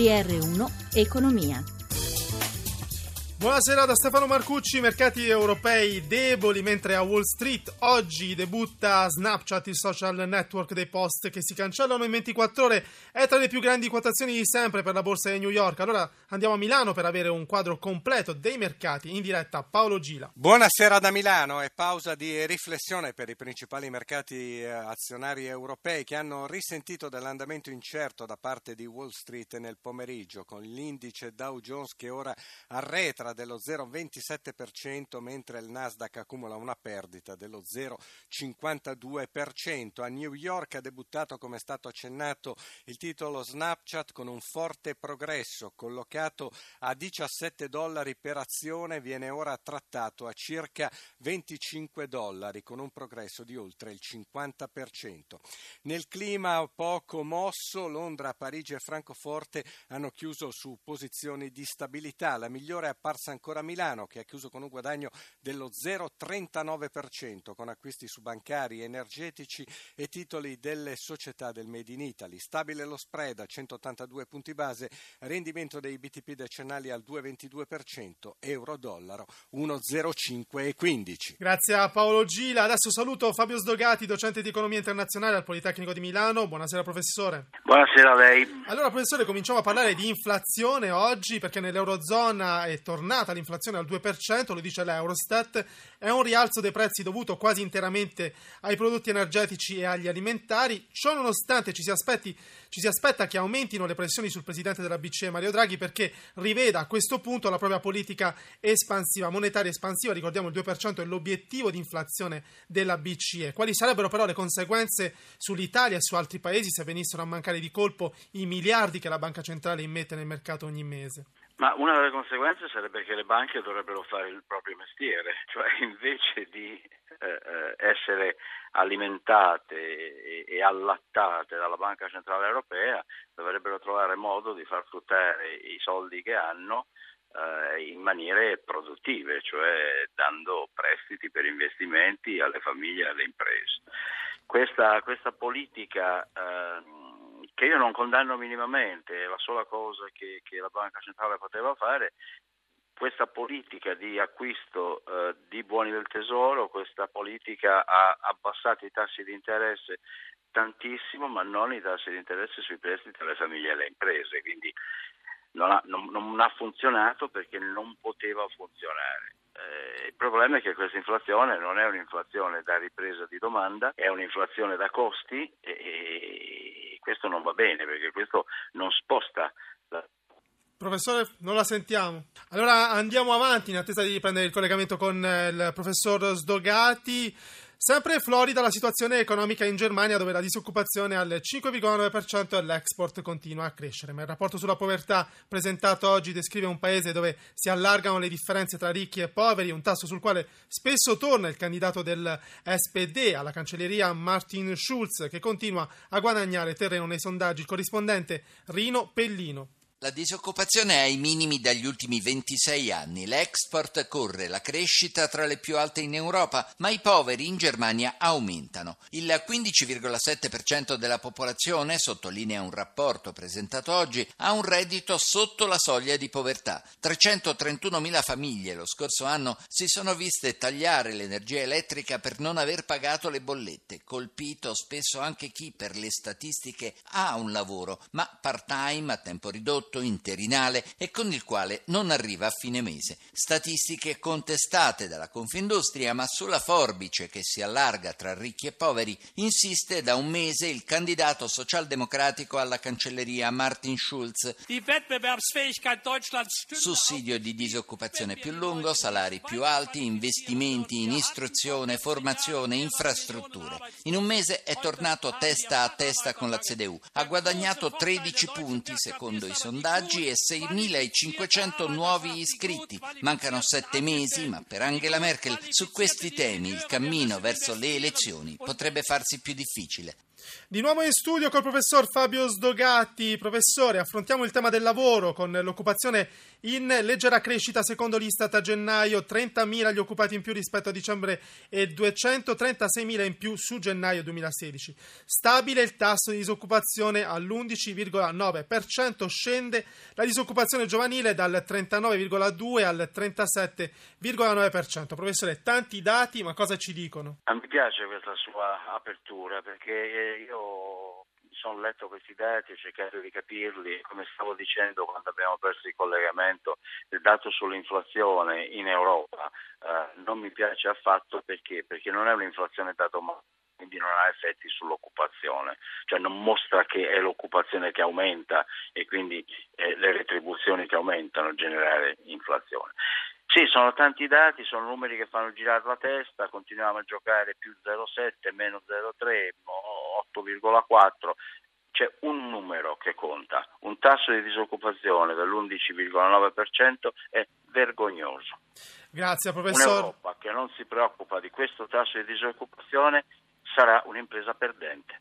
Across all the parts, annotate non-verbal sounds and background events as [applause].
GR1 Economia. Buonasera da Stefano Marcucci, mercati europei deboli mentre a Wall Street oggi debutta Snapchat, il social network dei post che si cancellano in 24 ore, è tra le più grandi quotazioni di sempre per la borsa di New York. Allora andiamo a Milano per avere un quadro completo dei mercati in diretta Paolo Gila. Buonasera da Milano e pausa di riflessione per i principali mercati eh, azionari europei che hanno risentito dell'andamento incerto da parte di Wall Street nel pomeriggio con l'indice Dow Jones che ora arretra dello 0,27% mentre il Nasdaq accumula una perdita dello 0,52%. A New York ha debuttato, come è stato accennato, il titolo Snapchat con un forte progresso, collocato a 17 dollari per azione, viene ora trattato a circa 25 dollari con un progresso di oltre il 50%. Nel clima poco mosso, Londra, Parigi e Francoforte hanno chiuso su posizioni di stabilità. La migliore è apparsa ancora Milano che ha chiuso con un guadagno dello 0,39% con acquisti su bancari, energetici e titoli delle società del Made in Italy. Stabile lo spread a 182 punti base, rendimento dei BTP decennali al 2,22%, euro-dollaro 1,05,15. Grazie a Paolo Gila. Adesso saluto Fabio Sdogati, docente di economia internazionale al Politecnico di Milano. Buonasera professore. Buonasera a lei. Allora professore, cominciamo a parlare di inflazione oggi perché nell'Eurozona è tornata tornata l'inflazione al 2%, lo dice l'Eurostat, è un rialzo dei prezzi dovuto quasi interamente ai prodotti energetici e agli alimentari. Ciò nonostante ci si, aspetti, ci si aspetta che aumentino le pressioni sul presidente della BCE Mario Draghi perché riveda a questo punto la propria politica espansiva, monetaria espansiva. Ricordiamo il 2% è l'obiettivo di inflazione della BCE. Quali sarebbero però le conseguenze sull'Italia e su altri paesi se venissero a mancare di colpo i miliardi che la Banca Centrale immette nel mercato ogni mese? Ma una delle conseguenze sarebbe che le banche dovrebbero fare il proprio mestiere, [laughs] cioè invece di eh, eh, essere alimentate e, e, allattate dalla Banca Centrale Europea, dovrebbero trovare modo di far fruttare i soldi che hanno eh, in maniere produttive, cioè dando prestiti per investimenti alle famiglie e alle imprese. Questa, questa politica eh, che io non condanno minimamente, è la sola cosa che, che la Banca Centrale poteva fare, questa politica di acquisto eh, di buoni del tesoro, questa politica ha abbassato i tassi di interesse tantissimo, ma non i tassi di interesse sui prestiti alle famiglie e alle imprese, quindi non ha, non, non ha funzionato perché non poteva funzionare. Eh, il problema è che questa inflazione non è un'inflazione da ripresa di domanda, è un'inflazione da costi e, questo non va bene perché questo non sposta la Professore, non la sentiamo. Allora andiamo avanti in attesa di prendere il collegamento con eh, il professor Sdogati. Sempre in Florida la situazione economica in Germania dove la disoccupazione è al 5,9% e l'export continua a crescere. Ma il rapporto sulla povertà presentato oggi descrive un paese dove si allargano le differenze tra ricchi e poveri, un tasso sul quale spesso torna il candidato del SPD alla cancelleria Martin Schulz che continua a guadagnare terreno nei sondaggi. Il corrispondente Rino Pellino. La disoccupazione è ai minimi dagli ultimi 26 anni, l'export corre, la crescita tra le più alte in Europa, ma i poveri in Germania aumentano. Il 15,7% della popolazione, sottolinea un rapporto presentato oggi, ha un reddito sotto la soglia di povertà. 331.000 famiglie lo scorso anno si sono viste tagliare l'energia elettrica per non aver pagato le bollette, colpito spesso anche chi per le statistiche ha un lavoro, ma part-time a tempo ridotto prodotto interinale e con il quale non arriva a fine mese. Statistiche contestate dalla Confindustria, ma sulla forbice che si allarga tra ricchi e poveri insiste da un mese il candidato socialdemocratico alla cancelleria Martin Schulz. Sussidio di disoccupazione più lungo, salari più alti, investimenti in istruzione, formazione, infrastrutture. In un mese è tornato testa a testa con la CDU. Ha guadagnato 13 punti secondo i sondaggi sondaggi e 6.500 nuovi iscritti. Mancano sette mesi, ma per Angela Merkel su questi temi il cammino verso le elezioni potrebbe farsi più difficile. Di nuovo in studio col professor Fabio Sdogatti. Professore, affrontiamo il tema del lavoro con l'occupazione in leggera crescita secondo l'Istat a gennaio, 30.000 gli occupati in più rispetto a dicembre e 236.000 in più su gennaio 2016. Stabile il tasso di disoccupazione all'11,9%, scende la disoccupazione giovanile dal 39,2 al 37,9%. Professore, tanti dati, ma cosa ci dicono? Mi piace questa sua apertura perché io sono letto questi dati, ho cercato di capirli, come stavo dicendo quando abbiamo perso il collegamento, il dato sull'inflazione in Europa eh, non mi piace affatto perché? perché non è un'inflazione dato male quindi non ha effetti sull'occupazione, cioè non mostra che è l'occupazione che aumenta e quindi eh, le retribuzioni che aumentano generare inflazione. Sì, sono tanti dati, sono numeri che fanno girare la testa, continuiamo a giocare più 0,7, meno 0,3, 8,4, c'è un numero che conta, un tasso di disoccupazione dell'11,9% è vergognoso. Grazie professor. Un'Europa che non si preoccupa di questo tasso di disoccupazione sarà un'impresa perdente.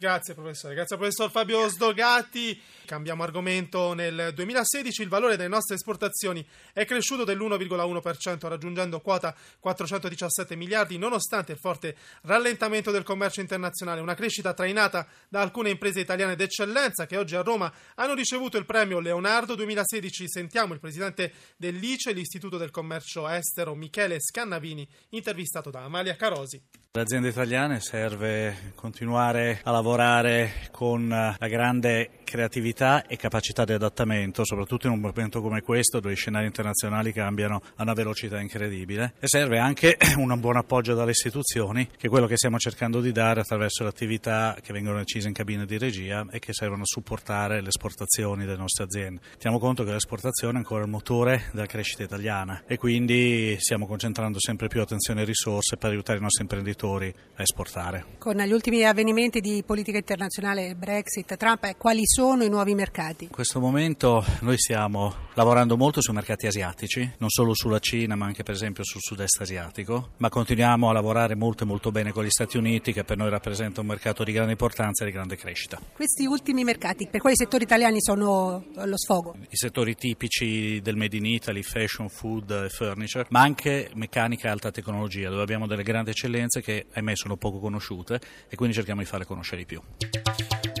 Grazie professore, grazie professor Fabio Sdogati. Cambiamo argomento. Nel 2016 il valore delle nostre esportazioni è cresciuto dell'1,1%, raggiungendo quota 417 miliardi, nonostante il forte rallentamento del commercio internazionale. Una crescita trainata da alcune imprese italiane d'eccellenza che oggi a Roma hanno ricevuto il premio Leonardo 2016. Sentiamo il presidente dell'ICE, l'Istituto del Commercio Estero, Michele Scannavini, intervistato da Amalia Carosi. Le aziende italiane serve continuare a lavorare con la grande creatività e capacità di adattamento, soprattutto in un momento come questo dove i scenari internazionali cambiano a una velocità incredibile e serve anche [clears throat] un buon appoggio dalle istituzioni, che è quello che stiamo cercando di dare attraverso le attività che vengono decise in cabine di regia e che servono a supportare le esportazioni delle nostre aziende. Teniamo conto che l'esportazione è ancora il motore della crescita italiana e quindi stiamo concentrando sempre più attenzione e risorse per aiutare i nostri imprenditori a esportare. Con gli ultimi avvenimenti di politica internazionale, Brexit, Trump, quali sono i nuovi mercati? In questo momento noi stiamo lavorando molto sui mercati asiatici, non solo sulla Cina ma anche per esempio sul sud-est asiatico, ma continuiamo a lavorare molto molto bene con gli Stati Uniti che per noi rappresenta un mercato di grande importanza e di grande crescita. Questi ultimi mercati, per quali settori italiani sono allo sfogo? I settori tipici del Made in Italy, fashion, food e furniture, ma anche meccanica e alta tecnologia, dove abbiamo delle grandi eccellenze che ahimè sono poco conosciute e quindi cerchiamo di farle conoscere di più.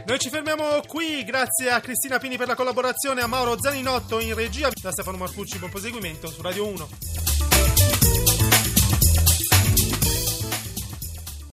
Noi ci fermiamo qui, grazie a Cristina Pini per la collaborazione, a Mauro Zaninotto in regia, da Stefano Marcucci, buon proseguimento su Radio 1.